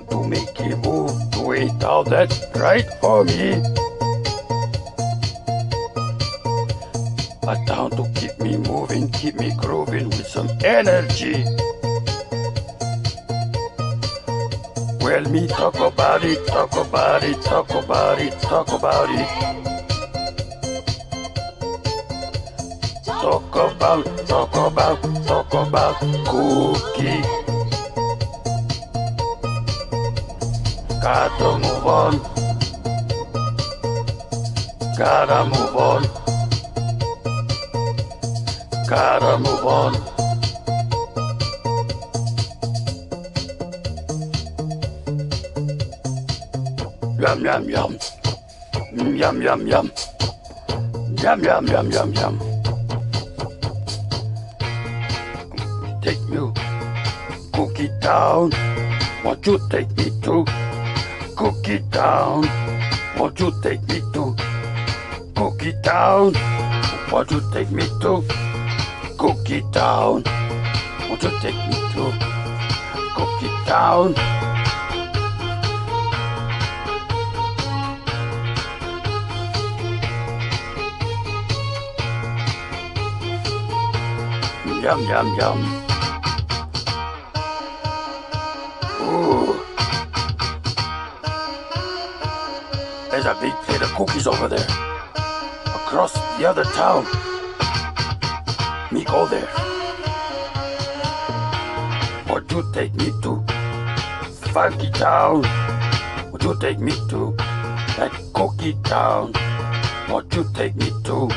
move to it. Now that's right for me. A town to keep me moving, keep me grooving with some energy. Well, me talk about it, talk about it, talk about it, talk about it. Talk about, talk about, talk about cookie. Gotta move on. Gotta move on. Gotta move on. Yum yum yum. Mm, yum yum yum. Yum yum yum yum yum. Take you. Cookie down. Won't you take me to? Cookie Town. Won't you take me to? Cookie Town. Won't you take me to? Cookie Town. Won't you take me to? Cookie Town. Yum, yum, yum. A big plate of cookies over there. Across the other town. Me go there. Would you take me to Funky Town? Would you take me to that Cookie Town? Would you take me to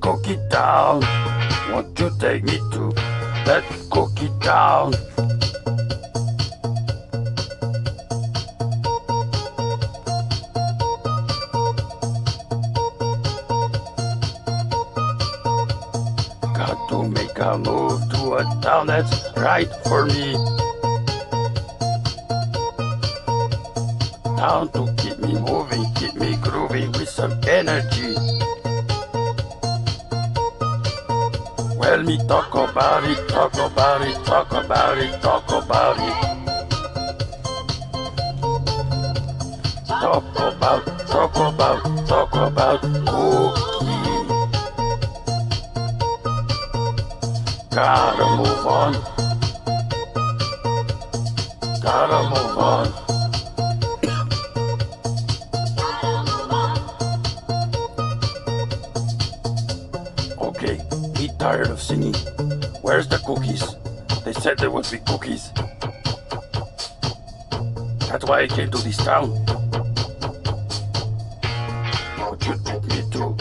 Cookie Town? Won't you take me to that cookie town? To make a move to a town that's right for me. Town to keep me moving, keep me grooving with some energy. Well, me talk about it, talk about it, talk about it, talk about it. Talk about, talk about, talk about cookie. Gotta move on. Gotta move on. Okay, me tired of singing. Where's the cookies? They said there would be cookies. That's why I came to this town. Would you take me to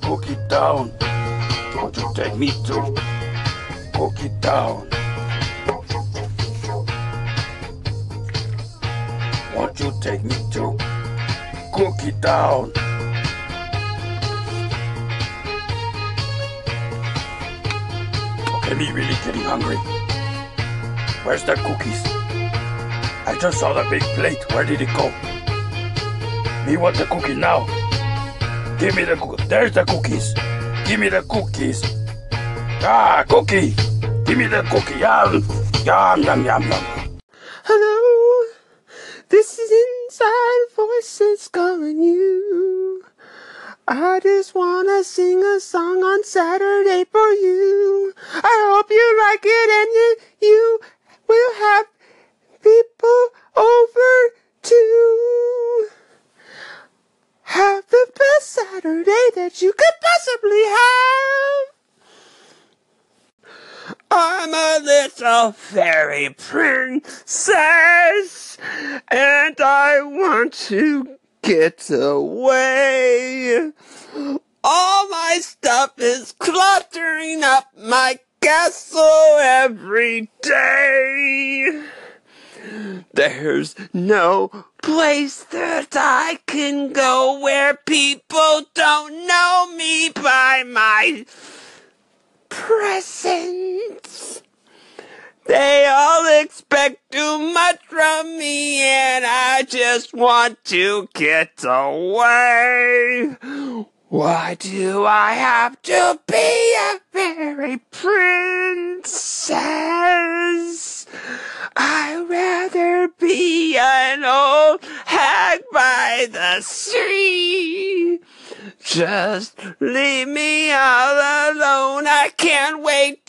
Cookie Town? Would you take me to Cookie Town? Won't you take me to Cookie Town? Okay, me really getting hungry. Where's the cookies? I just saw the big plate. Where did it go? Me want the cookie now. Give me the cookies. There's the cookies. Give me the cookies. Ah, cookie. Give me the cookie. Yum, yum, yum, yum, yum. Hello, this is Inside Voices calling you. I just wanna sing a song on Saturday for you. I hope you like it and you, you will have people over to have the best Saturday that you could possibly have. I'm a little fairy princess, and I want to get away. All my stuff is cluttering up my castle every day. There's no place that I can go where people don't know me by my presents. Expect too much from me and I just want to get away. Why do I have to be a fairy princess? I'd rather be an old hag by the sea. Just leave me all alone. I can't wait